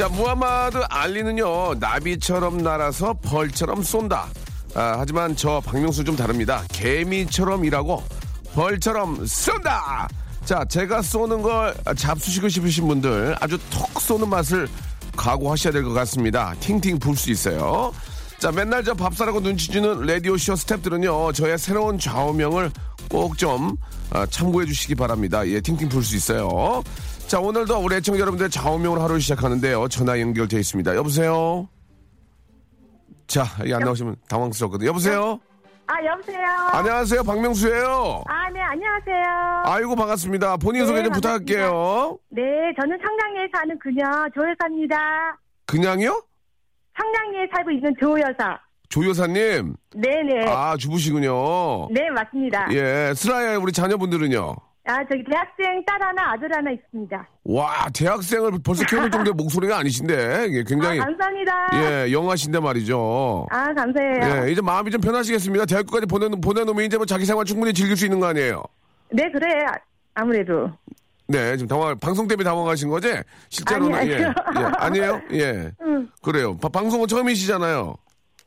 자, 무하마드 알리는요, 나비처럼 날아서 벌처럼 쏜다. 아, 하지만 저 박명수 좀 다릅니다. 개미처럼 일하고 벌처럼 쏜다! 자, 제가 쏘는 걸 잡수시고 싶으신 분들 아주 톡 쏘는 맛을 각오하셔야 될 것 같습니다. 팅팅 불 수 있어요. 자, 맨날 저 밥사라고 눈치 주는 라디오쇼 스탭들은요, 저의 새로운 좌우명을 꼭 좀 참고해 주시기 바랍니다. 예, 팅팅 불 수 있어요. 자, 오늘도 우리 애청자 여러분들 좌우명으로 하루 시작하는데요. 전화 연결돼 있습니다. 여보세요? 자, 이게 안 나오시면 당황스럽거든요. 여보세요? 아, 여보세요? 안녕하세요. 박명수예요 아, 네, 안녕하세요. 아이고, 반갑습니다. 본인 네, 소개 좀 반갑습니다. 부탁할게요. 네, 저는 청량리에 사는 그녀 조여사입니다. 그냥요? 청량리에 살고 있는 조여사. 조 여사님. 네네. 아, 주부시군요. 네, 맞습니다. 예, 슬라야 우리 자녀분들은요? 아, 저기 대학생 딸 하나, 아들 하나 있습니다. 와, 대학생을 벌써 키워놓을 정도의 목소리가 아니신데, 이게 굉장히, 아, 감사합니다. 예, 영하신데 말이죠. 아, 감사해요. 예, 이제 마음이 좀 편하시겠습니다. 대학교까지 보내, 보내놓으면 이제 뭐 자기 생활 충분히 즐길 수 있는 거 아니에요? 네, 그래. 아무래도. 네, 지금 당황, 방송 때문에 당황하신 거지? 실제로는, 아니, 예. 예. 아니에요? 예. 응. 그래요. 바- 방송은 처음이시잖아요.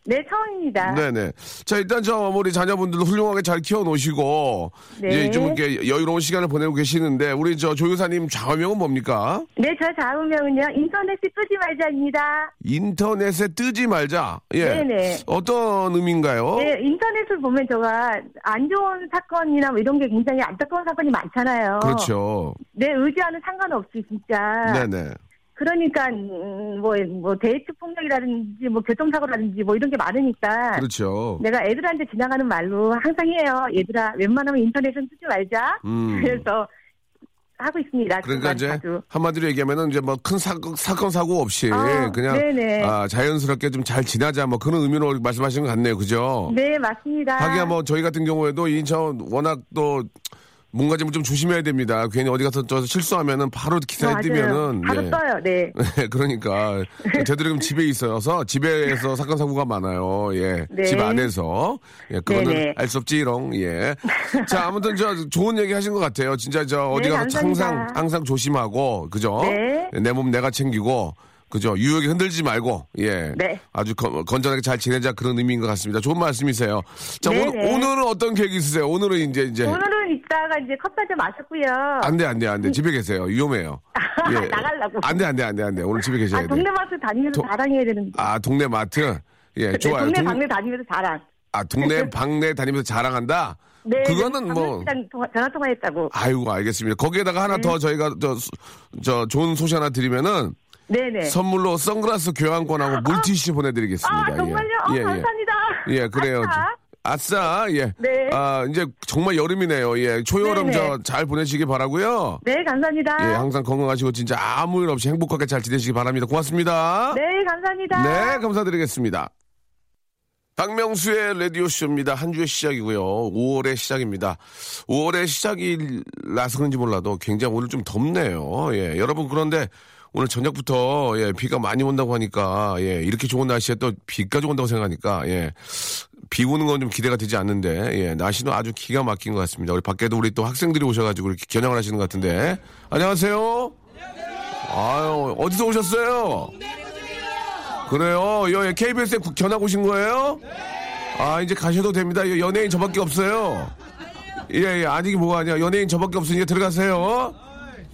네, 처음입니다. 네네. 자, 일단 저 우리 자녀분들도 훌륭하게 잘 키워놓으시고, 네. 이제 좀 이렇게 여유로운 시간을 보내고 계시는데, 우리 저 조유사님 좌우명은 뭡니까? 네, 저 좌우명은요, 인터넷에 뜨지 말자입니다. 인터넷에 뜨지 말자. 예. 네네. 어떤 의미인가요? 네, 인터넷을 보면 제가 안 좋은 사건이나 뭐 이런 게 굉장히 안타까운 사건이 많잖아요. 그렇죠. 내 의지와는 상관없이 진짜. 네네. 그러니까 음, 뭐, 뭐 데이트 폭력이라든지 뭐 교통사고라든지 뭐 이런 게 많으니까 그렇죠. 내가 애들한테 지나가는 말로 항상 해요. 얘들아 웬만하면 인터넷은 쓰지 말자. 음. 그래서 하고 있습니다. 그러니까 이제 자주. 한마디로 얘기하면은 이제 뭐 큰 사건 사고 없이 아, 그냥 네네. 아, 자연스럽게 좀 잘 지나자 뭐 그런 의미로 말씀하시는 것 같네요. 그죠? 네 맞습니다. 하기야 뭐 저희 같은 경우에도 인천 워낙 또 뭔가 좀, 좀 조심해야 됩니다. 괜히 어디 가서 저 실수하면은 바로 기사에 맞아요. 뜨면은 바로 예. 떠요. 네. 네, 그러니까 되도록이면 집에 있어서 집에서 사건 사고가 많아요. 예, 네. 집 안에서 예, 그거는. 알 수 없지롱. 예. 자, 아무튼 저 좋은 얘기 하신 것 같아요. 진짜 저 어디 네, 가서 감사합니다. 항상 항상 조심하고 그죠? 네. 내몸 내가 챙기고. 그죠? 유혹에 흔들지 말고, 예. 네. 아주 건, 건전하게 잘 지내자 그런 의미인 것 같습니다. 좋은 말씀이세요. 자, 네네. 오늘, 오늘은 어떤 계획 있으세요? 오늘은 이제, 이제. 오늘은 이따가 이제 컵 한잔 마셨고요. 안 돼, 안 돼, 안 돼. 집에 계세요. 위험해요. 예. 나가려고. 안 돼, 안 돼, 안 돼, 안 돼. 오늘 집에 계셔야 아, 돼. 동네 마트 다니면서 도- 자랑해야 되는데. 아, 동네 마트? 예, 네, 좋아요. 동네 동- 방네 다니면서 자랑. 아, 동네 방네 다니면서 자랑한다? 네. 그거는 뭐, 전화 통화했다고. 아이고, 알겠습니다. 거기에다가 하나 네. 더 저희가 저, 수- 저 좋은 소식 하나 드리면은 네네. 선물로 선글라스 교환권하고 물티슈 보내드리겠습니다. 아, 정말요? 예. 어, 예, 예. 감사합니다. 예, 그래요. 아싸. 아싸, 예. 네. 아, 이제 정말 여름이네요. 예. 초여름. 저 잘 보내시기 바라고요 네, 감사합니다. 예, 항상 건강하시고 진짜 아무 일 없이 행복하게 잘 지내시기 바랍니다. 고맙습니다. 네, 감사합니다. 네, 감사드리겠습니다. 박명수의 라디오쇼입니다. 한 주의 시작이고요. 5월의 시작입니다. 5월의 시작이라서 그런지 몰라도 굉장히 오늘 좀 덥네요. 예, 여러분 그런데 오늘 저녁부터 예, 비가 많이 온다고 하니까 예, 이렇게 좋은 날씨에 또 비까지 온다고 생각하니까 예, 비 오는 건 좀 기대가 되지 않는데 예, 날씨는 아주 기가 막힌 것 같습니다. 우리 밖에도 우리 또 학생들이 오셔가지고 이렇게 겨냥을 하시는 것 같은데 안녕하세요. 아유 어디서 오셨어요? 그래요. 여기 KBS에 견학 오신 거예요? 아, 이제 가셔도 됩니다. 이 연예인 저밖에 없어요. 예, 예, 아니, 뭐가 아니야. 연예인 저밖에 없으니까 들어가세요.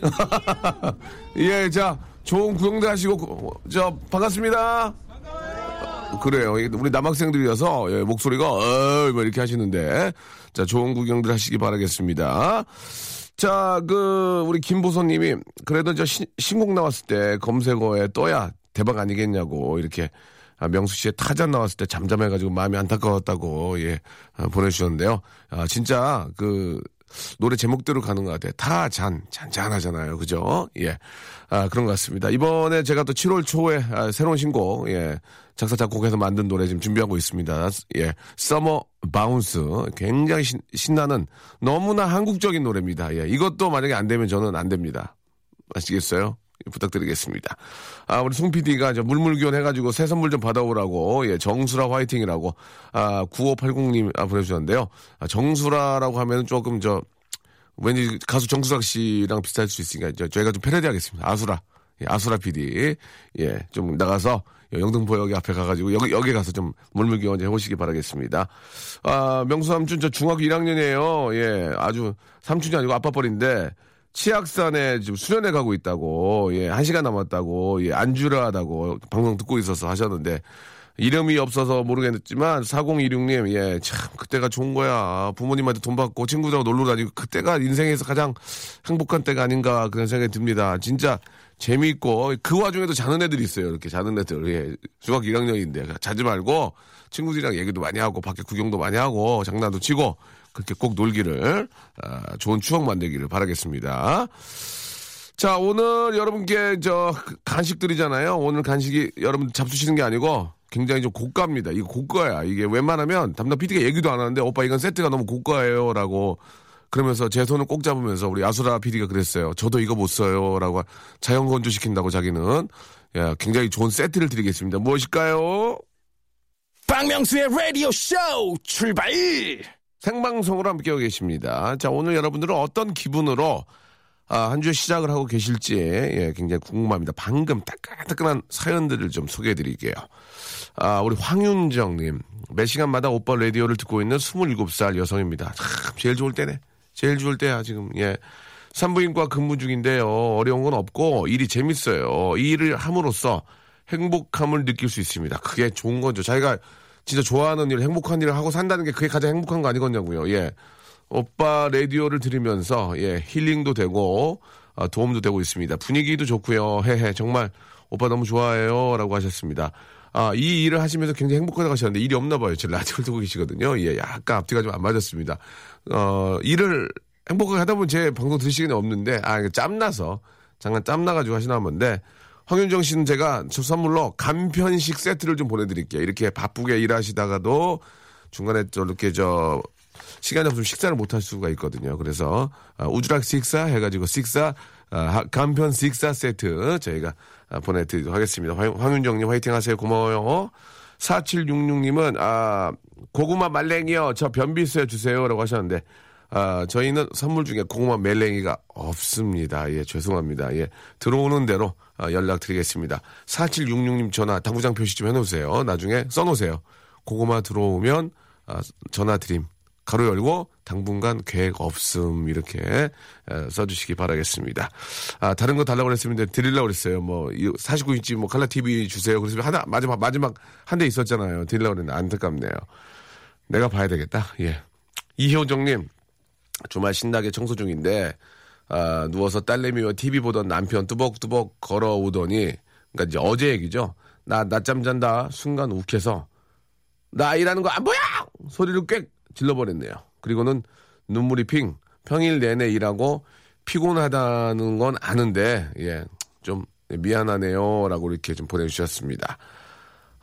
예, 자, 좋은 구경도 하시고, 구- 저, 반갑습니다. 그래요. 우리 남학생들이어서, 예, 목소리가, 어, 뭐 이렇게 하시는데. 자, 좋은 구경들 하시기 바라겠습니다. 자, 그, 우리 김보선님이, 그래도 저 신, 신곡 나왔을 때 검색어에 떠야 대박 아니겠냐고, 이렇게, 아, 명수 씨의 타잔 나왔을 때 잠잠해가지고 마음이 안타까웠다고, 예, 아, 보내주셨는데요. 아, 진짜, 그, 노래 제목대로 가는 것 같아요. 타잔, 잔잔하잖아요. 그죠? 예. 아, 그런 것 같습니다. 이번에 제가 또 7월 초에 아, 새로운 신곡, 예. 작사, 작곡해서 만든 노래 지금 준비하고 있습니다. 예. Summer Bounce. 굉장히 신, 신나는 너무나 한국적인 노래입니다. 예. 이것도 만약에 안 되면 저는 안 됩니다. 아시겠어요? 부탁드리겠습니다. 아, 우리 송 PD가 저 물물교환 해가지고 새 선물 좀 받아오라고, 예, 정수라 화이팅이라고, 아, 9580님 아, 보내주셨는데요. 아, 정수라라고 하면 조금 저, 왠지 가수 정수락 씨랑 비슷할 수 있으니까 저, 저희가 좀 패러디 하겠습니다. 아수라. 예, 아수라 PD. 예, 좀 나가서 영등포역 앞에 가가지고 여기, 여기 가서 좀 물물교환 해보시기 바라겠습니다. 아, 명수 삼촌 저 중학교 1학년이에요. 예, 아주 삼촌이 아니고 아빠 뻘인데 치악산에 지금 수련회 가고 있다고, 예, 한 시간 남았다고, 예, 안주라하다고 방송 듣고 있어서 하셨는데, 이름이 없어서 모르겠지만, 4016님, 예, 참, 그때가 좋은 거야. 부모님한테 돈 받고 친구들하고 놀러 다니고, 그때가 인생에서 가장 행복한 때가 아닌가, 그런 생각이 듭니다. 진짜 재미있고, 그 와중에도 자는 애들이 있어요. 이렇게 자는 애들. 예, 중학교 1학년인데, 자지 말고, 친구들이랑 얘기도 많이 하고, 밖에 구경도 많이 하고, 장난도 치고, 그렇게 꼭 놀기를, 아, 좋은 추억 만들기를 바라겠습니다. 자, 오늘 여러분께 저 간식들이잖아요. 오늘 간식이 여러분 잡수시는 게 아니고 굉장히 좀 고가입니다. 이거 고가야. 이게 웬만하면 담당 PD가 얘기도 안 하는데 오빠 이건 세트가 너무 고가예요. 라고 그러면서 제 손을 꼭 잡으면서 우리 아수라 PD가 그랬어요. 저도 이거 못 써요. 라고 자연 건조 시킨다고 자기는. 야, 굉장히 좋은 세트를 드리겠습니다. 무엇일까요? 박명수의 라디오 쇼 출발! 생방송으로 함께하고 계십니다. 자, 오늘 여러분들은 어떤 기분으로 아, 한 주의 시작을 하고 계실지 예, 굉장히 궁금합니다. 방금 따끈따끈한 사연들을 좀 소개해 드릴게요. 아, 우리 황윤정님. 매 시간마다 오빠 라디오를 듣고 있는 27살 여성입니다. 참, 제일 좋을 때네. 제일 좋을 때야, 지금. 예. 산부인과 근무 중인데요. 어려운 건 없고 일이 재밌어요. 이 일을 함으로써 행복함을 느낄 수 있습니다. 그게 좋은 거죠. 자기가 진짜 좋아하는 일, 행복한 일을 하고 산다는 게 그게 가장 행복한 거 아니겠냐고요. 예. 오빠 라디오를 들으면서 예, 힐링도 되고 아, 도움도 되고 있습니다. 분위기도 좋고요. 헤헤 정말 오빠 너무 좋아해요라고 하셨습니다. 아, 이 일을 하시면서 굉장히 행복하다고 하셨는데 일이 없나 봐요. 지금 라디오를 듣고 계시거든요. 예, 약간 앞뒤가 좀 안 맞았습니다. 어, 일을 행복하게 하다 보면 제 방송 들으시기는 없는데 아, 짬나서 잠깐 짬나가지고 하시나 본데 황윤정 씨는 제가 저 선물로 간편식 세트를 좀 보내드릴게요. 이렇게 바쁘게 일하시다가도 중간에 저렇게 저 시간이 없으면 식사를 못 할 수가 있거든요. 그래서 아, 우주락 식사 해가지고 식사 아, 하- 간편 식사 세트 저희가 아, 보내드리도록 하겠습니다. 황, 황윤정님 화이팅 하세요. 고마워요. 4766님은 아 고구마 말랭이요. 저 변비세 주세요라고 하셨는데 아 저희는 선물 중에 고구마 말랭이가 없습니다. 예 죄송합니다. 예 들어오는 대로 아, 연락드리겠습니다. 4766님 전화 당구장 표시 좀 해놓으세요. 나중에 써놓으세요. 고구마 들어오면 아, 전화 드림. 가로 열고 당분간 계획 없음 이렇게 에, 써주시기 바라겠습니다. 아 다른 거 달라고 그랬으면 드리려고 그랬어요. 뭐 49인치 뭐 칼라 TV 주세요. 그래서 하나 마지막 마지막 한 대 있었잖아요. 드리려고 그랬는데 안타깝네요. 내가 봐야 되겠다. 예. 이효정님 주말 신나게 청소 중인데 아, 누워서 딸내미와 TV 보던 남편 뚜벅뚜벅 걸어오더니 그러니까 이제 어제 얘기죠. 나 낮잠 잔다 순간 욱해서 나 일하는 거 안 보여! 소리를 꽥 질러버렸네요. 그리고는 눈물이 핑. 평일 내내 일하고 피곤하다는 건 아는데, 예, 좀 미안하네요. 라고 이렇게 좀 보내주셨습니다.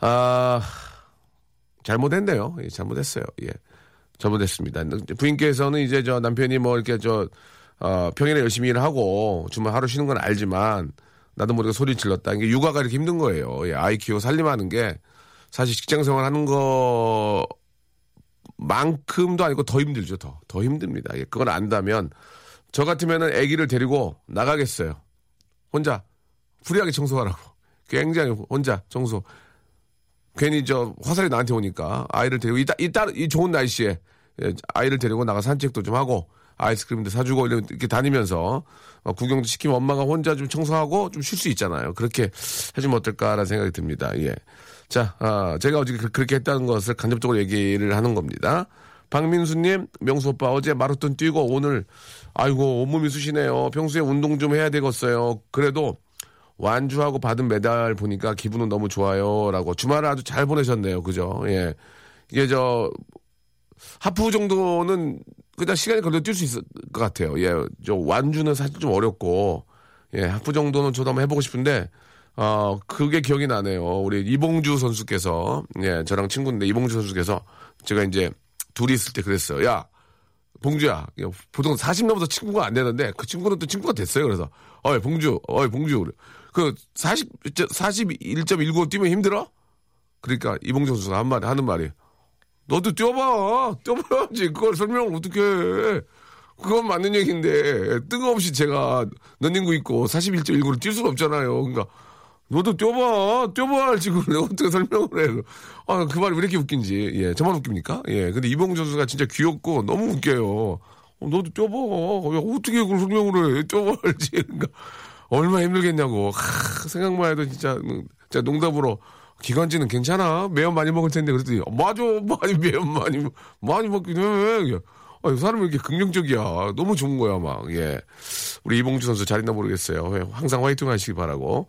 아, 잘못했네요. 예, 잘못했어요. 예. 잘못했습니다. 부인께서는 이제 저 남편이 뭐 이렇게 저, 어, 평일에 열심히 일을 하고 주말 하루 쉬는 건 알지만 나도 모르게 소리 질렀다. 이게 육아가 이렇게 힘든 거예요. 예, 아이 키우고 살림하는 게 사실 직장 생활 하는 거 만큼도 아니고 더 힘들죠. 더, 더 힘듭니다. 예, 그걸 안다면 저 같으면은 아기를 데리고 나가겠어요. 혼자 free하게 청소하라고. 굉장히 혼자 청소. 괜히 저 화살이 나한테 오니까 아이를 데리고 이따 이따 이 좋은 날씨에 예, 아이를 데리고 나가 산책도 좀 하고 아이스크림도 사주고 이렇게 다니면서 어, 구경도 시키면 엄마가 혼자 좀 청소하고 좀 쉴 수 있잖아요. 그렇게 해주면 어떨까라는 생각이 듭니다. 예. 자, 아, 제가 어제 그- 그렇게 했다는 것을 간접적으로 얘기를 하는 겁니다. 박민수님, 명수 오빠 어제 마라톤 뛰고 오늘 아이고 온몸이 쑤시네요. 평소에 운동 좀 해야 되겠어요. 그래도 완주하고 받은 메달 보니까 기분은 너무 좋아요라고 주말을 아주 잘 보내셨네요. 그죠? 예. 이게 저 하프 정도는 그냥 시간이 걸려 뛸 수 있을 것 같아요. 예. 저 완주는 사실 좀 어렵고 예, 하프 정도는 저도 한번 해보고 싶은데 어 그게 기억이 나네요. 우리 이봉주 선수께서 예, 저랑 친구인데 이봉주 선수께서 제가 이제 둘이 있을 때 그랬어요. 야, 봉주야, 야, 보통 40 넘어서 친구가 안 되는데 그 친구는 또 친구가 됐어요. 그래서 어이 봉주, 어이 봉주, 그 40, 41.19 뛰면 힘들어? 그러니까 이봉주 선수가 한 말이 하는 말이 너도 뛰어봐, 뛰어봐야지. 그걸 설명을 어떻게 해? 그건 맞는 얘기인데 뜬금없이 제가 런닝구 있고 41.19를 뛸 수가 없잖아요. 그러니까 너도 뛰어봐, 뛰어봐 알지. 그걸 내가 어떻게 설명을 해? 아, 그 말이 왜 이렇게 웃긴지. 예, 저만 웃깁니까? 예, 근데 이봉주 선수가 진짜 귀엽고 너무 웃겨요. 어, 너도 뛰어봐. 야, 어떻게 그걸 설명을 해? 뛰어봐 알지. 그러니까 얼마나 힘들겠냐고. 하, 생각만 해도 진짜, 음, 진짜 농담으로. 기관지는 괜찮아? 매운 많이 먹을 텐데. 그랬더니, 맞아. 많이 매운 많이, 먹- 많이 먹긴 해. 아, 이 사람이 이렇게 긍정적이야. 너무 좋은 거야, 막. 예. 우리 이봉주 선수 잘 있나 모르겠어요. 예, 항상 화이팅 하시기 바라고.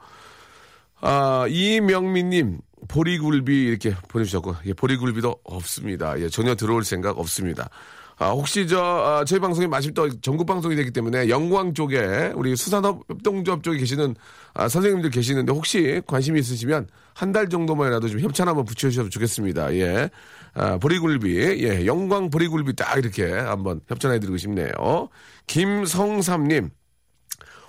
아, 이명민님, 보리굴비 이렇게 보내주셨고, 예, 보리굴비도 없습니다. 예, 전혀 들어올 생각 없습니다. 아, 혹시 저, 아, 저희 방송이 마침 또 전국 방송이 되기 때문에 영광 쪽에 우리 수산업 협동조합 쪽에 계시는 아, 선생님들 계시는데 혹시 관심이 있으시면 한 달 정도만이라도 좀 협찬 한번 붙여주셔도 좋겠습니다. 예. 아, 보리굴비, 예, 영광 보리굴비 딱 이렇게 한번 협찬해드리고 싶네요. 김성삼님,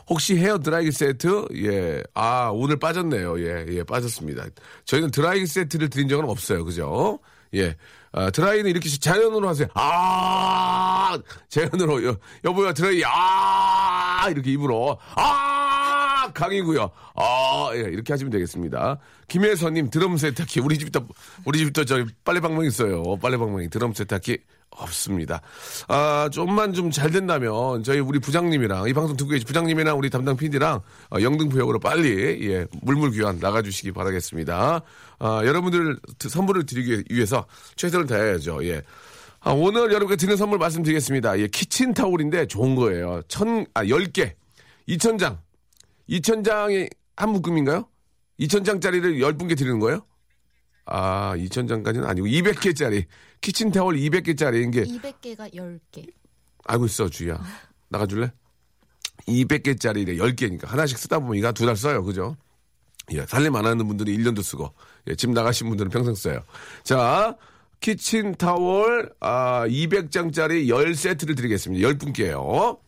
혹시 헤어 드라이기 세트? 예. 아, 오늘 빠졌네요. 예, 예, 빠졌습니다. 저희는 드라이기 세트를 드린 적은 없어요. 그죠? 예. 아, 드라이는 이렇게 자연으로 하세요. 아! 자연으로. 여, 여보야, 드라이, 아! 이렇게 입으로. 아! 강이고요. 아, 예, 이렇게 하시면 되겠습니다. 김혜선님, 드럼 세탁기. 우리 집도, 우리 집도 저기 빨래방망이 있어요. 빨래방망이. 드럼 세탁기. 없습니다. 아, 좀만 좀 잘 된다면 저희 우리 부장님이랑 이 방송 듣고 계신 부장님이랑 우리 담당 PD랑 어, 영등포역으로 빨리 예, 물물 교환 나가주시기 바라겠습니다. 아, 여러분들 선물을 드리기 위해서 최선을 다해야죠. 예. 아, 오늘 여러분께 드리는 선물 말씀드리겠습니다. 예, 키친 타올인데 좋은 거예요. 천, 아, 10개. 2,000장. 2,000장이 한 묶음인가요? 2,000장짜리를 10분께 드리는 거예요? 아, 2,000장까지는 아니고 200개짜리. 키친타월 200개짜리. 이게 200개가 10개. 알고 있어, 주희야. 나가줄래? 200개짜리래, 10개니까. 하나씩 쓰다 보면 이거 두 달 써요, 그죠? 예, 살림 안 하는 분들이 1년도 쓰고, 예, 집 나가신 분들은 평생 써요. 자, 키친타월, 아, 200장짜리 10세트를 드리겠습니다. 10분께요.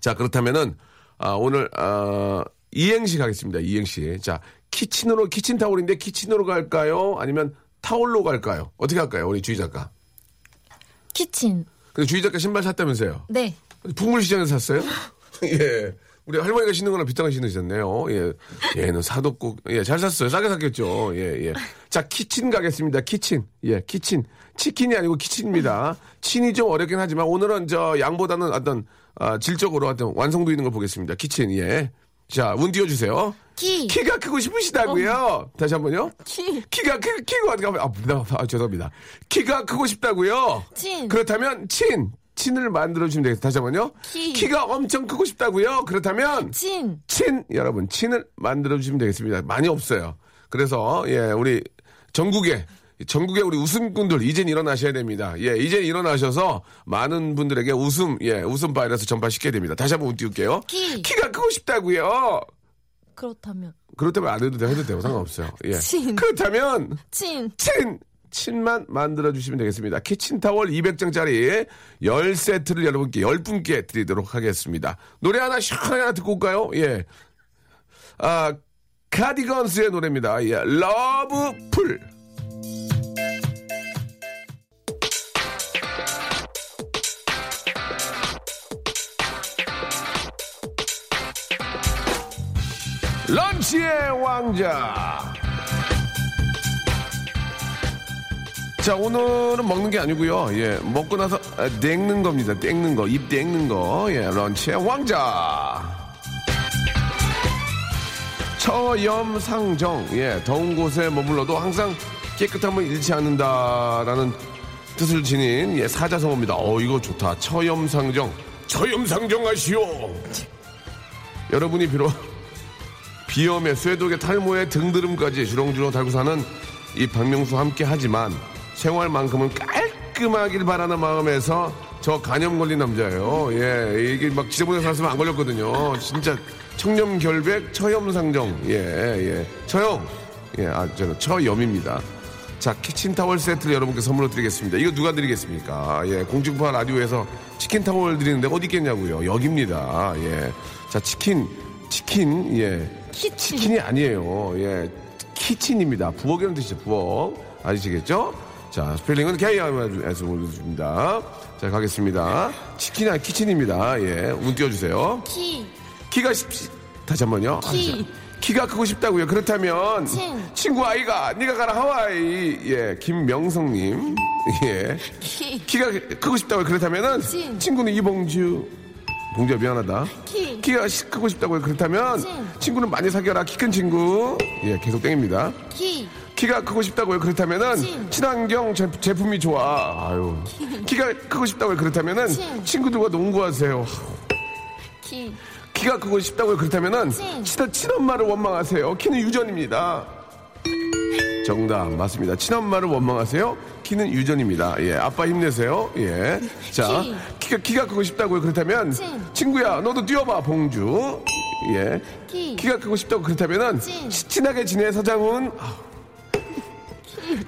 자, 그렇다면은, 아, 오늘, 아, 이행시 가겠습니다. 이행시. 자, 키친으로, 키친타월인데 키친으로 갈까요? 아니면 타월로 갈까요? 어떻게 할까요? 우리 주희 작가. 키친. 근데 주희 작가 신발 샀다면서요? 네. 풍물시장에서 샀어요? 예. 우리 할머니가 신는 거랑 비슷하게 신으셨네요. 예. 얘는 사뒀고, 예, 잘 샀어요. 싸게 샀겠죠. 예, 예. 자, 키친 가겠습니다. 키친. 예, 키친. 치킨이 아니고 키친입니다. 친이 좀 어렵긴 하지만 오늘은 저 양보다는 어떤, 아, 질적으로 어떤 완성도 있는 걸 보겠습니다. 키친, 예. 자, 운 띄워주세요. 키. 키가 크고 싶으시다고요? 다시 한 번요. 키. 키가 크, 키가 가면, 아, 나, 아, 죄송합니다. 키가 크고 싶다고요? 친. 그렇다면, 친. 친을 만들어주시면 되겠습니다. 다시 한 번요. 키. 키가 엄청 크고 싶다고요? 그렇다면, 친. 친. 여러분, 친을 만들어주시면 되겠습니다. 많이 없어요. 그래서, 예, 우리, 전국에, 전국에 우리 웃음꾼들, 이젠 일어나셔야 됩니다. 예, 이젠 일어나셔서 많은 분들에게 웃음, 예, 웃음 바이러스 전파시켜야 됩니다. 다시 한번 띄울게요. 키. 키가 크고 싶다고요? 그렇다면. 그렇다면 안 해도 돼, 해도 돼요. 상관없어요. 예. 친. 그렇다면, 친. 친! 친만 만들어주시면 되겠습니다. 키친타월 200장짜리 10세트를 여러분께 10분께 드리도록 하겠습니다. 노래 하나 시원하게 하나 듣고 올까요? 예. 아, 카디건스의 노래입니다. 예. 러브풀. 런치의 왕자. 자, 오늘은 먹는 게 아니고요. 예, 먹고 나서 아, 땡는 겁니다. 땡는 거, 입 땡는 거. 예, 런치의 왕자. 처염상정. 예, 더운 곳에 머물러도 항상 깨끗함을 잃지 않는다라는 뜻을 지닌 예, 사자성어입니다. 어, 이거 좋다. 처염상정. 처염상정하시오. 여러분이 비록 비염에 쇠독에 탈모에 등드름까지 주렁주렁 달고 사는 이 박명수 함께 하지만 생활만큼은 깔끔하길 바라는 마음에서 저 간염 걸린 남자예요. 예, 이게 막 지저분하게 살았으면 안 걸렸거든요. 진짜 청렴결백 처염상정. 예, 예. 처형. 예, 아, 저는 처염입니다. 자, 키친타월 세트를 여러분께 선물로 드리겠습니다. 이거 누가 드리겠습니까? 예, 공중파 라디오에서 치킨타월 드리는데 어디 있겠냐고요. 여기입니다. 예. 자, 치킨, 치킨, 예. 키친. 치킨이 아니에요. 예. 키친입니다. 부엌이라는 뜻이죠, 부엌. 아시겠죠? 자, 스펠링은 K-I-M-S 올려줍니다. 자, 가겠습니다. 치킨이 아니 키친입니다. 예. 운 띄워주세요. 키. 키가 쉽, 다시 한 번요. 아, 키. 진짜. 키가 크고 싶다고요. 그렇다면 친. 친구 아이가 네가 가라 하와이 예 김명성님 예 키. 키가 크고 싶다고요. 그렇다면은 친. 친구는 이봉주 봉주야 미안하다. 키. 키가 시- 크고 싶다고요. 그렇다면 친. 친구는 많이 사귀어라. 키 큰 친구 예 계속 땡입니다. 키. 키가 크고 싶다고요. 그렇다면은 친. 친환경 제, 제품이 좋아. 아유 키 가 크고 싶다고요. 그렇다면은 친. 친구들과 농구하세요. 키. 키가 크고 싶다고요. 그렇다면은 친. 친한 친엄마를 원망하세요. 키는 유전입니다. 정답 맞습니다. 친엄마를 원망하세요. 키는 유전입니다. 예, 아빠 힘내세요. 예, 자 키. 키가 키가 크고 싶다고요. 그렇다면 친. 친구야 너도 뛰어봐 봉주. 예, 키. 키가 크고 싶다고 그렇다면은 친. 치- 친하게 지내 서장훈.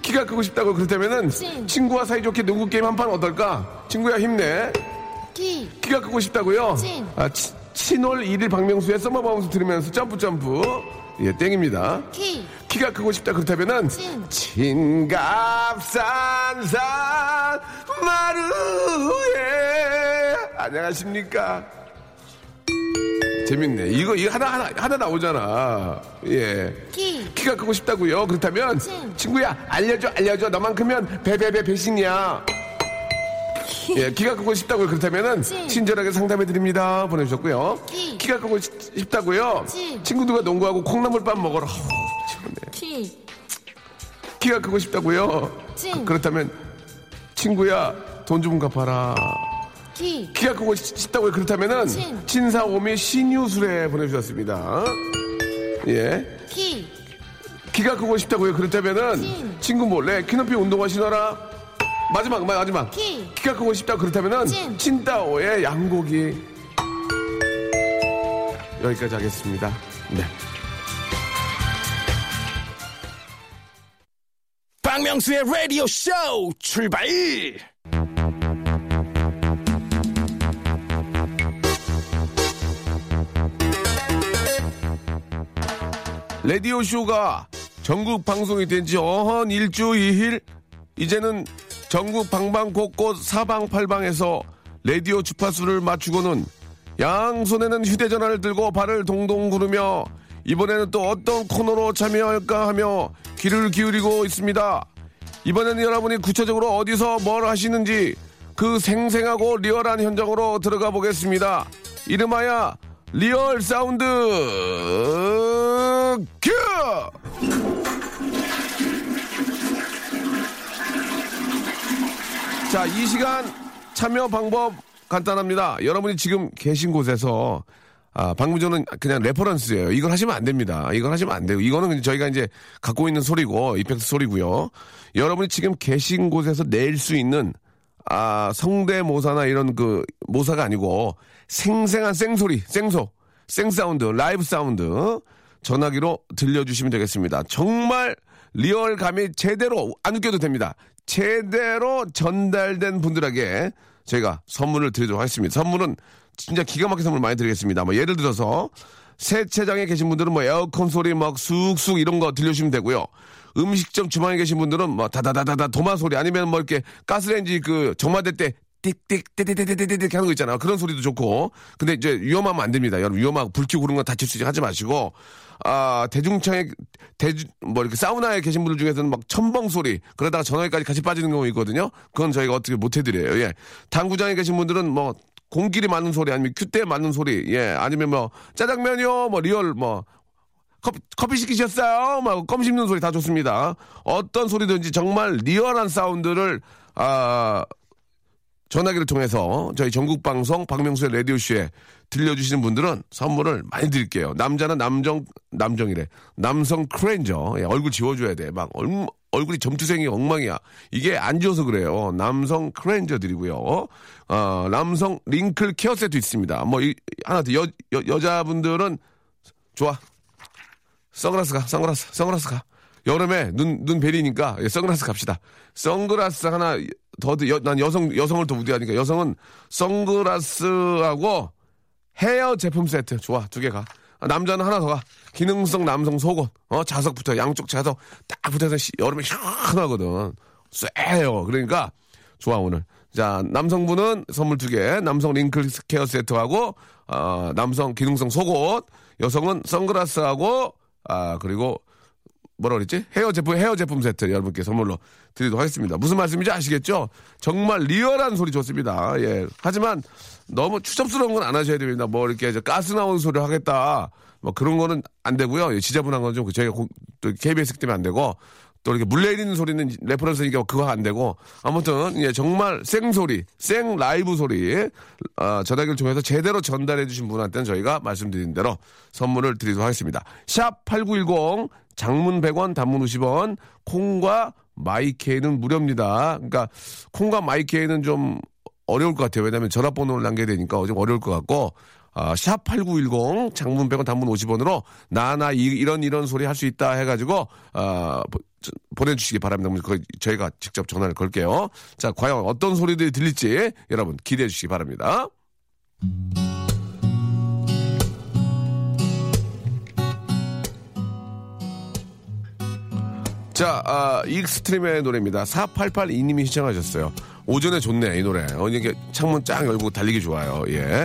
키가 크고 싶다고 그렇다면은 친. 친구와 사이좋게 농구 게임 한 판 어떨까? 친구야 힘내. 키. 키가 크고 싶다고요? 친. 아, 치, 친월 1일 박명수의 Summer Bounce 들으면서 점프 점프. 예, 땡입니다. 키. 키가 크고 싶다 그렇다면은 친. 진갑산산 마루에 안녕하십니까? 재밌네. 이거 이거 하나 하나 하나 나오잖아. 예. 키. 키가 크고 싶다고요. 그렇다면 친. 친구야 알려줘 알려줘 너만 크면 배배배 배신이야. 예, 키가 크고 싶다고요. 그렇다면은 친. 친절하게 상담해 드립니다. 보내주셨고요. 키. 키가 크고 싶- 싶다고요. 친. 친구들과 농구하고 콩나물밥 먹어라. 키. 키가 크고 싶다고요. 친. 그, 렇다면 친구야 돈 좀 갚아라. 키. 키가 크고 싶- 싶다고요. 그렇다면은 친. 친사오미 신유술에 보내주셨습니다. 예. 키. 키가 크고 싶다고요. 그렇다면은 친. 친구 몰래 키높이 운동화 신어라. 마지막 마- 마지막. 키. 키가 크고 싶다 그렇다면은 친. 친따오의 양고기. 여기까지 하겠습니다. 네. 박명수의 라디오 쇼 출발! 라디오 쇼가 전국 방송이 된 지 어헌 일주일 이제는 전국 방방 곳곳 사방팔방에서 라디오 주파수를 맞추고는 양손에는 휴대전화를 들고 발을 동동 구르며 이번에는 또 어떤 코너로 참여할까 하며 귀를 기울이고 있습니다. 이번에는 여러분이 구체적으로 어디서 뭘 하시는지 그 생생하고 리얼한 현장으로 들어가 보겠습니다. 이름하여 리얼 사운드 큐! 자, 이 시간 참여 방법 간단합니다. 여러분이 지금 계신 곳에서 아, 방금 전은 그냥 reference예요. 이걸 하시면 안 됩니다. 이걸 하시면 안 돼요. 이거는 저희가 이제 갖고 있는 소리고 effect 소리고요. 여러분이 지금 계신 곳에서 낼 수 있는 아, 성대모사나 이런 그 모사가 아니고 생생한 생소리, 생소, 생사운드, 라이브 사운드 전화기로 들려주시면 되겠습니다. 정말 리얼감이 제대로 안 웃겨도 됩니다. 제대로 전달된 분들에게 저희가 선물을 드리도록 하겠습니다. 선물은 진짜 기가 막힌 선물 많이 드리겠습니다. 뭐 예를 들어서 세차장에 계신 분들은 뭐 에어컨 소리 막 쑥쑥 이런 거 들려주시면 되고요. 음식점 주방에 계신 분들은 뭐 다다다다다 도마 소리 아니면 뭐 이렇게 가스레인지 그 정화될 때 띡띡 띠띠띠띠띠띠 하는 거 있잖아요. 그런 소리도 좋고. 근데 이제 위험하면 안 됩니다. 여러분 위험하고 불 켜고 그런 거 다칠 수 있게 하지 마시고 아 대중창에 대주 뭐 이렇게 사우나에 계신 분들 중에서는 막 첨벙 소리 그러다가 전화기까지 같이 빠지는 경우 있거든요. 그건 저희가 어떻게 못 해드려요. 예. 당구장에 계신 분들은 뭐 공끼리 맞는 소리 아니면 큐대에 맞는 소리 예 아니면 뭐 짜장면이요 뭐 리얼 뭐 커피, 커피 시키셨어요? 막 껌 씹는 소리 다 좋습니다. 어떤 소리든지 정말 리얼한 사운드를 아 전화기를 통해서 저희 전국 방송 박명수의 라디오 쇼에 들려주시는 분들은 선물을 많이 드릴게요. 남자는 남정 남정이래. 남성 클렌저 예, 얼굴 지워줘야 돼. 막 얼, 얼굴이 점투성이 엉망이야. 이게 안 지워서 그래요. 남성 클렌저 드리고요. 어, 남성 wrinkle care 세트 있습니다. 뭐 이, 하나 더 여, 여, 여자분들은 좋아. 선글라스 가, 선글라스, 선글라스 가. 여름에 눈, 눈 베리니까 예, 선글라스 갑시다. 선글라스 하나 더, 드- 여, 난 여성, 여성을 더 우대하니까 여성은 선글라스하고 헤어 제품 세트. 좋아, 두 개 가. 아, 남자는 하나 더 가. 기능성 남성 속옷. 어, 자석부터, 양쪽 자석 딱 붙어서 시- 여름에 시원하거든. 쎄요. 그러니까, 좋아, 오늘. 자, 남성분은 선물 두 개, 남성 링클 케어 세트하고, 어, 남성 기능성 속옷, 여성은 선글라스하고, 아, 그리고 뭐라 그랬지? 헤어 제품, 헤어 제품 세트 여러분께 선물로 드리도록 하겠습니다. 무슨 말씀인지 아시겠죠? 정말 리얼한 소리 좋습니다. 예. 하지만 너무 추접스러운 건 안 하셔야 됩니다. 뭐 이렇게 저 가스 나오는 소리 하겠다. 뭐 그런 거는 안 되고요. 예, 지저분한 건 좀 저희가 고- 또 KBS 때문에 안 되고 또 이렇게 물 내리는 소리는 reference니까 그거 안 되고 아무튼 예 정말 생 소리 생 라이브 소리 아, 전화기를 통해서 제대로 전달해 주신 분한테는 저희가 말씀드린 대로 선물을 드리도록 하겠습니다. 샵 8910 장문 100원 단문 50원 콩과 마이케이는 무료입니다. 그러니까 콩과 마이케이는 좀 어려울 것 같아요. 왜냐하면 전화번호를 남겨야 되니까 좀 어려울 것 같고 아, 샵8910 장문 100원 단문 50원으로 나나 이, 이런 이런 소리 할 수 있다 해가지고 아, 보- 저- 보내주시기 바랍니다. 저희가 직접 전화를 걸게요. 자 과연 어떤 소리들이 들릴지 여러분 기대해 주시기 바랍니다. 자, 아, 익스트림의 노래입니다. 4882님이 시청하셨어요. 오전에 좋네, 이 노래. 어, 이게 창문 쫙 열고 달리기 좋아요. 예.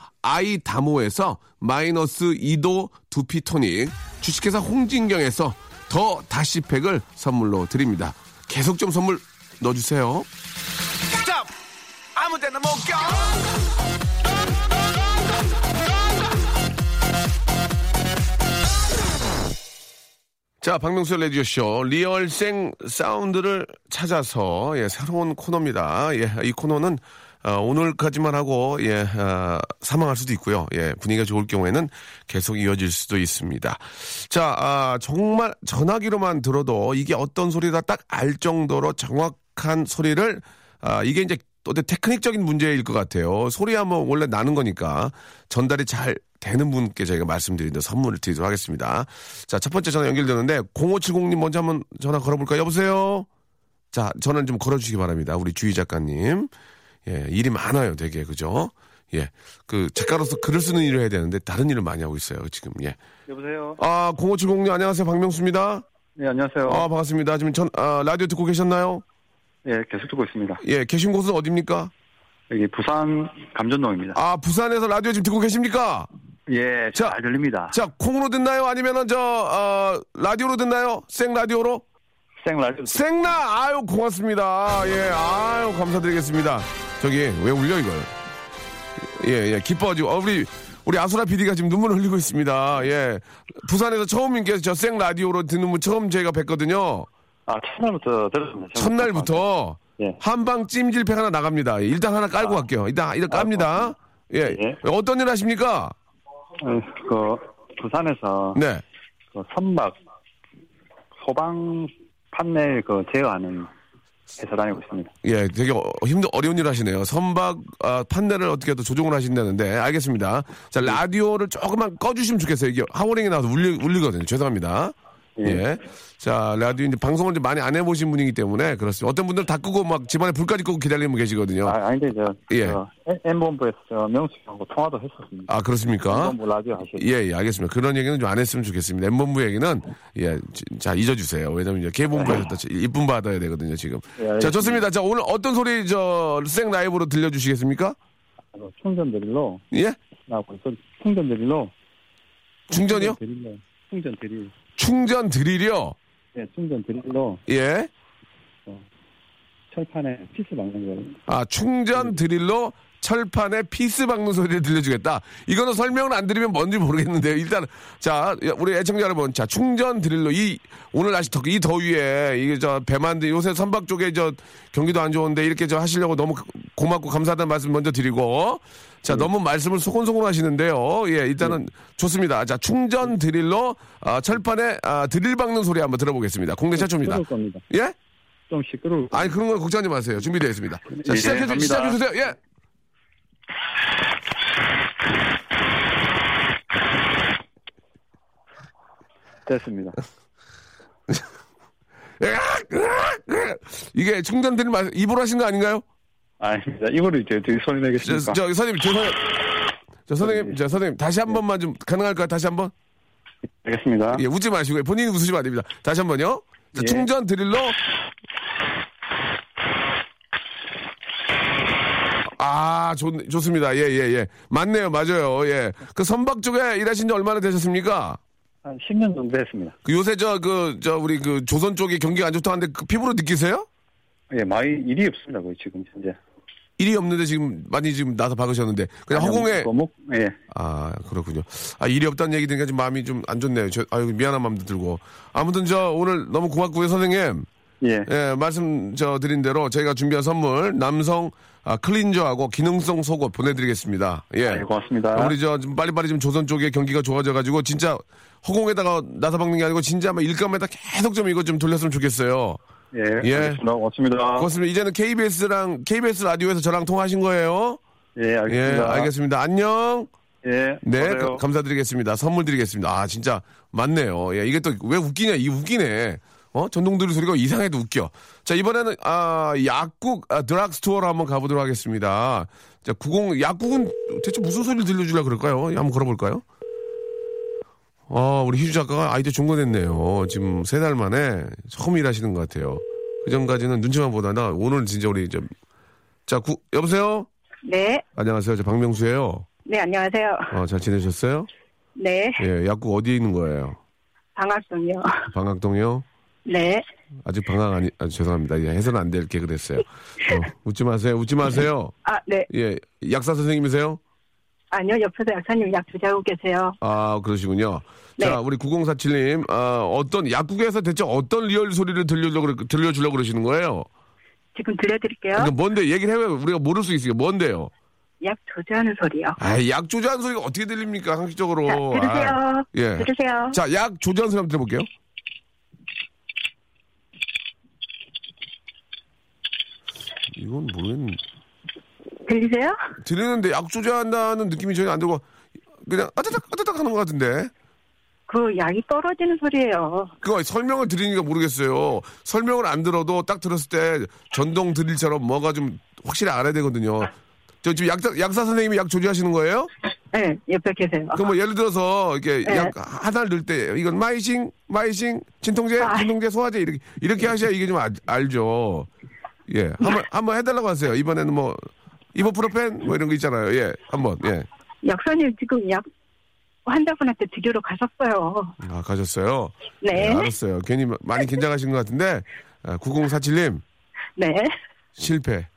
아이다모에서 마이너스 2도 두피 토닉, 주식회사 홍진경에서 더 다시팩을 선물로 드립니다. 계속 좀 선물 넣어주세요. 아무 데나 못 껴. 자, 박명수 레디오쇼 리얼생 사운드를 찾아서 예, 새로운 코너입니다. 예, 이 코너는 어, 오늘까지만 하고 예, 아, 사망할 수도 있고요. 예, 분위기가 좋을 경우에는 계속 이어질 수도 있습니다. 자, 아, 정말 전화기로만 들어도 이게 어떤 소리다 딱 알 정도로 정확한 소리를 아, 이게 이제 또 테크닉적인 문제일 것 같아요. 소리야 뭐 원래 나는 거니까 전달이 잘 되는 분께 저희가 말씀드리는 선물을 드리도록 하겠습니다. 자, 첫 번째 전화 연결되는데 0570님 먼저 한번 전화 걸어볼까요? 여보세요? 자, 전화 좀 걸어주시기 바랍니다. 우리 주희 작가님. 예, 일이 많아요, 되게. 그죠? 예. 그, 작가로서 글을 쓰는 일을 해야 되는데 다른 일을 많이 하고 있어요, 지금. 예. 여보세요. 아, 0570님 안녕하세요. 박명수입니다. 네 안녕하세요. 아, 반갑습니다. 지금 전, 아, 라디오 듣고 계셨나요? 예 계속 듣고 있습니다. 예, 계신 곳은 어딥니까? 여기 부산 감전동입니다. 아, 부산에서 라디오 지금 듣고 계십니까? 예, 자, 잘 들립니다. 자, 콩으로 듣나요? 아니면은 저, 어, 라디오로 듣나요? 생 라디오로? 생 라디오 생나! 아유, 고맙습니다. 예, 아유, 감사드리겠습니다. 저기, 왜 울려, 이걸? 예, 예, 기뻐가지고. 어, 우리, 우리 아수라 PD가 지금 눈물을 흘리고 있습니다. 예. 부산에서 처음 인 게 저 생 라디오로 듣는 분 처음 저희가 뵀거든요. 아, 첫날부터 들었습니다. 첫날부터 예. 한방 찜질팩 하나 나갑니다. 일단 하나 깔고 갈게요. 일단 일단 깝니다. 예. 예. 어떤 일 하십니까? 어, 그, 부산에서 네. 그 선박, 소방 판넬 그 제어하는 회사 다니고 있습니다. 예, 되게 어, 힘든 어려운 일 하시네요. 선박 아, 판넬을 어떻게 또 조종을 하신다는데 알겠습니다. 자 라디오를 조금만 꺼주시면 좋겠어요. 이게 하워링이 나와서 울리, 울리거든요. 죄송합니다. 예. 예. 자 라디오 이제 방송을 좀 많이 안 해보신 분이기 때문에 그렇습니다. 어떤 분들은 다 끄고 막 집안에 불까지 끄고 기다리는 분 계시거든요. 아, 아닌데, 저, 예. 저 M본부에서 저 명수하고 통화도 했었습니다. 아 그렇습니까? M본부 라디오 하시고. 예, 예, 알겠습니다. 그런 얘기는 좀 안 했으면 좋겠습니다. 엠본부 얘기는, 예, 지- 자, 잊어주세요. 왜냐면, 이제 개본부에서 또 이쁨 받아야 되거든요, 지금. 예. 자, 좋습니다. 자, 오늘 어떤 소리, 저, 생 라이브로 들려주시겠습니까? 그 충전 드릴로 예? 있어. 충전 드릴로. 충전이요? 충전 드릴. 충전 드릴이요? 예, 충전 드릴로 예? 철판에 피스 박는 거예요. 아, 충전 드릴로 철판에 피스 박는 소리를 들려주겠다. 이거는 설명을 안 드리면 뭔지 모르겠는데요. 일단, 자, 우리 애청자 여러분, 자, 충전 드릴로 이, 오늘 날씨 더, 이 더위에, 이게 저, 배만데 요새 선박 쪽에 저, 경기도 안 좋은데 이렇게 저 하시려고 너무 고맙고 감사하다는 말씀 먼저 드리고, 자, 너무 말씀을 소곤소곤 하시는데요. 예, 일단은 좋습니다. 자, 충전 드릴로, 아, 철판에, 아, 드릴 박는 소리 한번 들어보겠습니다. 공대 최초입니다. 예? 좀 시끄러울. 아니, 그런 건 걱정하지 마세요. 준비되어 있습니다. 자, 예, 시작해, 주. 시작해 주세요. 예. 됐습니다. 이게 충전 드릴 말, 입으로 하신 거 아닌가요? 아닙니다. 이거를 이제 소리 저, 내겠습니까? 저 선생님, 저 선생님, 저 선생님, 저 선생님, 다시 한 번만 좀 가능할까요? 다시 한 번? 알겠습니다. 예, 웃지 마시고요. 본인이 웃으시면 안 됩니다. 다시 한 번요. 자, 예. 충전 드릴로. 아, 좋, 좋습니다. 예, 예, 예. 맞네요. 맞아요. 예. 그 선박 쪽에 일하신 지 얼마나 되셨습니까? 한 10년 정도 했습니다. 그 요새 저, 그, 저, 우리 그 조선 쪽이 경기가 안 좋다는데 그 피부로 느끼세요? 예, 많이 일이 없습니다. 거의 지금 현재. 일이 없는데 지금 많이 지금 나서 박으셨는데 그냥 허공에 거목, 예. 아 그렇군요. 아 일이 없다는 얘기 들으니까 좀 마음이 좀 안 좋네요. 저 아유 미안한 마음도 들고 아무튼 저 오늘 너무 고맙고요 선생님. 예. 예 말씀 저 드린 대로 저희가 준비한 선물 남성 아, 클린저하고 기능성 속옷 보내드리겠습니다. 예. 네, 고맙습니다. 우리 저 좀 빨리빨리 좀 조선 쪽에 경기가 좋아져가지고 진짜 허공에다가 나서 박는 게 아니고 진짜 막 일감에다 계속 좀 이거 좀 돌렸으면 좋겠어요. 예. 예. 알겠습니다. 고맙습니다. 고맙습니다. 이제는 KBS랑 KBS 라디오에서 저랑 통화하신 거예요. 예, 예, 알겠습니다. 알겠습니다. 안녕. 예. 네. 가- 감사드리겠습니다. 선물 드리겠습니다. 아, 진짜 맞네요. 예, 이게 또 왜 웃기냐? 이 웃기네. 어? 전동들이 소리가 이상해도 웃겨. 자, 이번에는 아, 약국 아, 드락스토어로 한번 가보도록 하겠습니다. 자, 90 약국은 대체 무슨 소리를 들려주려 그럴까요? 한번 걸어볼까요? 아, 우리 희주 작가가 거 냈네요. 지금 세 달 만에 처음 일하시는 것 같아요. 그 전까지는 눈치만 보다가 오늘 진짜 우리 좀 자, 구, 여보세요? 네. 안녕하세요. 저 박명수예요. 네, 안녕하세요. 어, 잘 지내셨어요? 네. 예, 약국 어디에 있는 거예요? 방학동이요. 방학동이요? 네. 아직 방학 아니, 아, 죄송합니다. 예, 해서는 안 될 게 그랬어요. 어, 웃지 마세요. 웃지 마세요. 아, 네. 예, 약사 선생님이세요? 아니요, 옆에서 약사님 약 주자고 계세요. 아, 그러시군요. 네. 자, 우리 9047님, 아, 어떤, 약국에서 대체 어떤 리얼 소리를 들려주려고, 그러- 들려주려고 그러시는 거예요? 지금 들려드릴게요. 그러니까 뭔데, 얘기를 해요. 우리가 모를 수 있어요. 뭔데요? 약 조제하는 소리요. 아, 약 조절하는 소리가 어떻게 들립니까? 상식적으로. 자, 들으세요. 아, 예. 들으세요. 자, 약 조절하는 소리 한번 들어볼게요. 이건 모르겠는데. 들리세요? 들리는데 약 조절한다는 느낌이 전혀 안 들고 그냥 아따닥 아따닥 하는 것 같은데 그 약이 떨어지는 소리예요. 그거 설명을 드리니까 모르겠어요 설명을 안 들어도 딱 들었을 때 전동 드릴처럼 뭐가 좀 확실히 알아야 되거든요 저 지금 약사, 약사 선생님이 약 조절하시는 거예요? 네, 옆에 계세요. 그럼 뭐 예를 들어서 이렇게 네. 약 하나를 넣을 때 이건 마이싱 마이싱 진통제 아. 진통제 소화제 이렇게 이렇게 하셔야 이게 좀 알, 알죠 예 한번 한번 해달라고 하세요 이번에는 뭐 이보프로펜 뭐 이런 거 있잖아요 예 한번 예 약사님 지금 약 환자분한테 드리러 가셨어요. 아, 가셨어요? 네. 알았어요. 괜히 마- 많이 긴장하신 것 같은데, 아, 9047님, 네. 실패.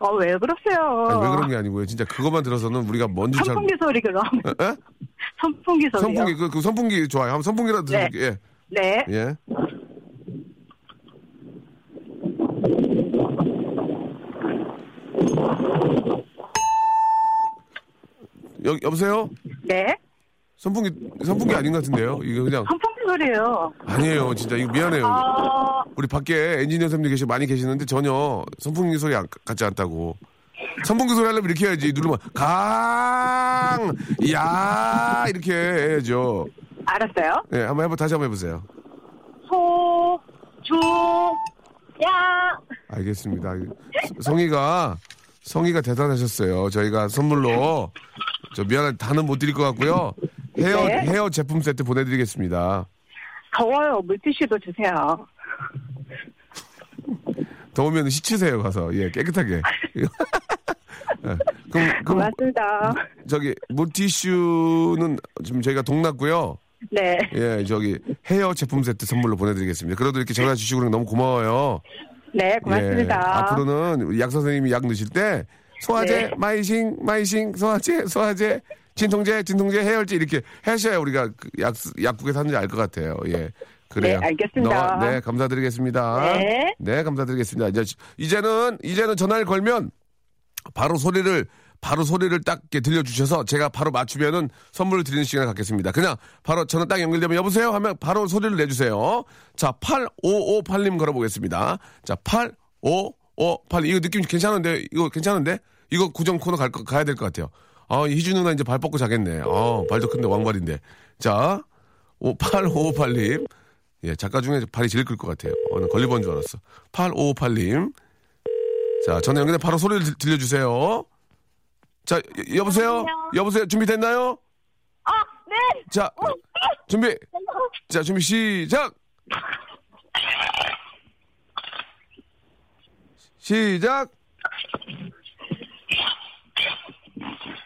어, 왜 그러세요? 아니, 왜 그런 게 아니고요. 진짜 그것만 들어서는 우리가 뭔지 잘. 선풍기 소리 그럼. 에? 에? 선풍기 소리요. 선풍기, 그, 그 선풍기 좋아요. 한번 선풍기라도 네. 들어볼게요. 네. 예. 여, 여보세요? 네. 선풍기, 선풍기 아닌 것 같은데요? 이거 그냥. 선풍기 소리요. 아니에요. 진짜 이거 미안해요. 아, 우리 밖에 엔지니어 선생님들 계시 많이 계시는데 전혀 선풍기 소리 안- 같지 않다고. 선풍기 소리 하려면 이렇게 해야지. 누르면 강, 야 이렇게 해야죠. 알았어요. 네, 한번 해보 다시 한번 해보세요. 소, 주, 야. 알겠습니다. 성희가 성희가 대단하셨어요. 저희가 선물로 저 미안한 다는 못 드릴 것 같고요. 헤어 네. 헤어 제품 세트 보내드리겠습니다. 더워요. 물티슈도 주세요. 더우면 씻으세요 가서 예 깨끗하게. 예, 그럼 그럼 고맙습니다. 저기 물티슈는 지금 저희가 동났고요. 네. 예, 저기 헤어 제품 세트 선물로 보내드리겠습니다. 그래도 이렇게 전화 주시고 너무 고마워요. 네, 고맙습니다. 예, 앞으로는 약 선생님이 약 넣으실 때 소화제, 네. 마이싱, 마이싱, 소화제, 소화제, 진통제, 진통제, 해열제 이렇게 하셔야 우리가 그 약, 약국에서 하는지 알 것 같아요. 예. 그래요. 네, 알겠습니다. 너- 네, 감사드리겠습니다. 네. 감사드리겠습니다. 이제, 이제는, 이제는 전화를 걸면 바로 소리를 바로 소리를 딱 들려주셔서 제가 바로 맞추면은 선물을 드리는 시간을 갖겠습니다. 그냥 바로 전화 딱 연결되면 여보세요 하면 바로 소리를 내주세요. 자, 8558님 걸어보겠습니다. 자, 8558 이거 느낌 괜찮은데 이거 괜찮은데 이거 구정 코너 갈 거, 가야 될 것 같아요. 아, 희준 누나 이제 발 뻗고 자겠네. 아, 발도 큰데 왕발인데. 자, 8558님. 예, 작가 중에 발이 제일 클 것 같아요. 어, 나 걸리번 줄 알았어. 8558님. 자, 전화 연결해 바로 소리를 들- 들려주세요. 자, 여- 여보세요? 여보세요? 준비됐나요? 아, 네. 자, 준비. 자, 준비 시작! 시작!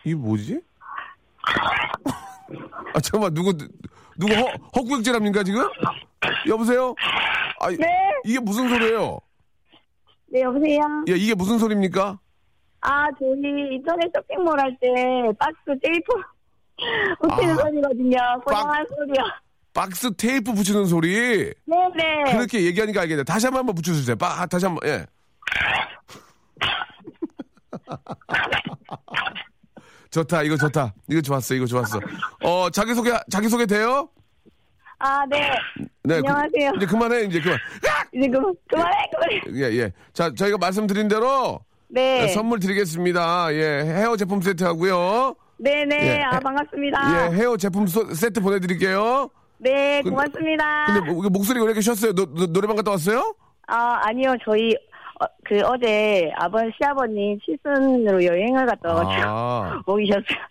이게 뭐지? 아, 잠깐만, 누구, 누구 허, 헛구역질합니까, 지금? 여보세요? 아, 네. 이게 무슨 소리예요? 네, 여보세요? 예, 이게 무슨 소리입니까? 아, 저희 인터넷 쇼핑몰 할 때 박스 테이프 붙이는 아. 소리거든요. 고양한 소리요. 박스 테이프 붙이는 소리. 네네. 그렇게 얘기하니까 알겠네. 다시 한번 한번 붙여주세요. 빠, 다시 한 번, 예. 좋다, 이거 좋다. 이거 좋았어, 이거 좋았어. 어, 자기소개, 자기소개 돼요? 아, 네. 네. 그- 안녕하세요. 이제 그만해, 이제 그만. 이제 그, 그만해, 그만해. 예, 예. 자, 저희가 말씀드린 대로 네. 선물 드리겠습니다. 예, 헤어 제품 세트 하고요. 네네. 예. 아, 반갑습니다. 예, 헤어 제품 소- 세트 보내드릴게요. 네, 고맙습니다. 근데 뭐, 목소리가 왜 이렇게 쉬었어요? 노, 노, 노래방 갔다 왔어요? 아, 아니요. 저희, 어, 그, 어제 아버, 시아버님 칠순으로 여행을 갔다 와가지고 아, 오셨어요.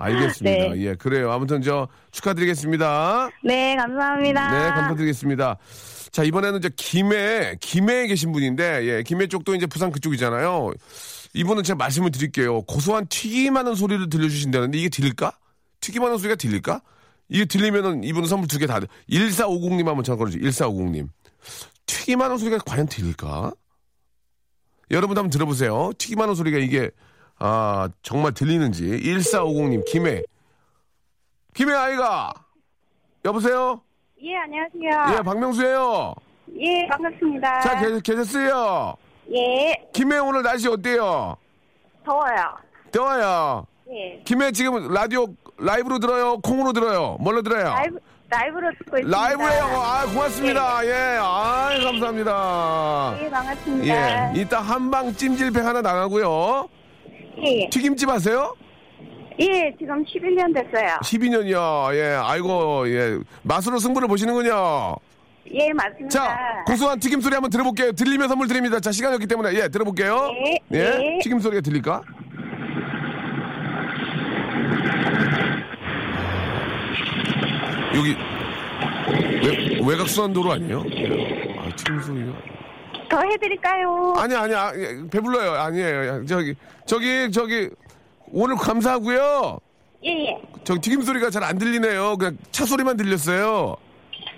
알겠습니다. 네. 예, 그래요. 아무튼 저 축하드리겠습니다. 네, 감사합니다. 네, 감사드리겠습니다. 자, 이번에는 이제 김해, 김해에 계신 분인데, 예, 김해 쪽도 이제 부산 그쪽이잖아요. 이분은 제가 말씀을 드릴게요. 고소한 튀김하는 소리를 들려주신다는데 이게 들릴까? 튀김하는 소리가 들릴까? 이게 들리면은 이분은 선물 두 개 다, 1450님 한번 전화 걸어주세요. 1450님. 튀김하는 소리가 과연 들릴까? 여러분 한번 들어보세요. 튀김하는 소리가 이게, 아, 정말 들리는지. 1450님, 김해. 김해 아이가! 여보세요? 예, 안녕하세요. 예, 박명수예요. 예, 반갑습니다. 자, 계, 계셨어요. 예, 김해 오늘 날씨 어때요? 더워요. 더워요. 예. 김해 지금 라디오 라이브로 들어요? 콩으로 들어요? 뭘로 들어요? 라이브, 라이브로 듣고 있습니다. 라이브예요. 아, 고맙습니다. 예, 아, 감사합니다. 예, 반갑습니다. 예, 이따 한방 찜질팩 하나 나가고요. 예. 튀김집 하세요? 예, 지금 11년 됐어요. 12년이요. 예, 아이고, 예. 맛으로 승부를 보시는군요. 예, 맞습니다. 자, 고소한 튀김 소리 한번 들어볼게요. 들리면 선물 드립니다. 자, 시간이 없기 때문에, 예, 들어볼게요. 네, 예, 네. 튀김 소리가 들릴까? 여기, 외, 외곽순환도로 아니에요? 예. 아, 튀김 소리가. 더 해드릴까요? 아니, 아니, 아, 예, 배불러요. 아니에요. 저기, 저기, 저기, 오늘 감사하고요. 예, 예. 저기 튀김 소리가 잘 안 들리네요. 그냥 차 소리만 들렸어요.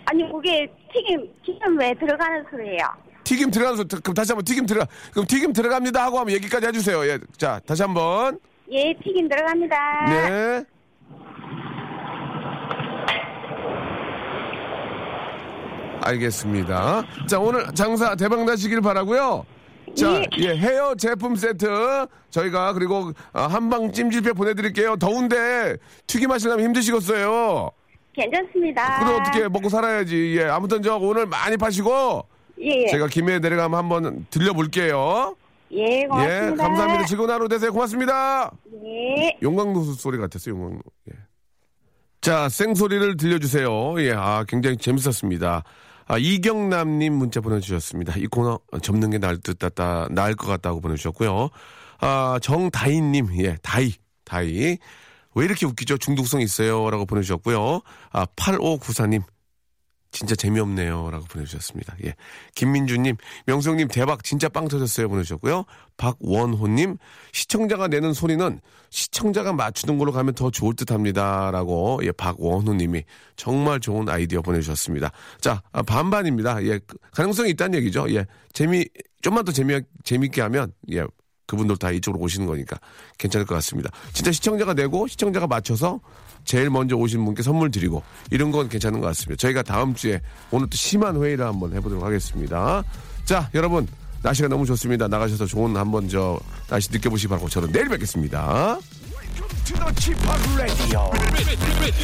아니, 그게 튀김, 튀김 왜 들어가는 소리예요? 튀김 들어가서 그럼 다시 한번 튀김 들어가 그럼 튀김 들어갑니다 하고 한번 얘기까지 해주세요. 예, 자 다시 한번 예, 튀김 들어갑니다. 네. 알겠습니다. 자 오늘 장사 대박 나시길 바라고요. 자, 예, 헤어 제품 세트 저희가 그리고 아, 한방 찜질팩 보내드릴게요. 더운데 튀김 하시려면 힘드시겠어요. 괜찮습니다. 그럼 어떻게 먹고 살아야지. 예, 아무튼 저 오늘 많이 파시고 예, 제가 김해 내려가면 한번 들려볼게요. 예, 고맙습니다. 예, 감사합니다. 즐거운 하루 되세요. 고맙습니다. 예. 용광로 소리 같았어요, 용광로. 예. 자, 생소리를 들려주세요. 예, 아, 굉장히 재밌었습니다. 아, 이경남님 문자 보내주셨습니다. 이 코너 접는 게 나을 듯, 같다, 나을 것 같다고 보내주셨고요. 아, 정다희님, 예, 다희, 다희. 왜 이렇게 웃기죠? 중독성 있어요. 라고 보내주셨고요. 아, 8594님. 진짜 재미없네요. 라고 보내주셨습니다. 예. 김민주님, 명수형님 대박 진짜 빵 터졌어요. 보내주셨고요. 박원호님, 시청자가 내는 소리는 시청자가 맞추는 걸로 가면 더 좋을 듯 합니다. 라고, 예, 박원호님이 정말 좋은 아이디어 보내주셨습니다. 자, 아, 반반입니다. 예, 그, 가능성이 있다는 얘기죠. 예, 재미, 좀만 더 재미, 재밌게 하면, 예, 그분들 다 이쪽으로 오시는 거니까 괜찮을 것 같습니다. 진짜 시청자가 내고 시청자가 맞춰서 제일 먼저 오신 분께 선물 드리고 이런 건 괜찮은 것 같습니다. 저희가 다음 주에 오늘 또 심한 회의를 한번 해보도록 하겠습니다. 자, 여러분 날씨가 너무 좋습니다. 나가셔서 좋은 한번 저 날씨 느껴보시기 바라고 저는 내일 뵙겠습니다. ready, ready, ready.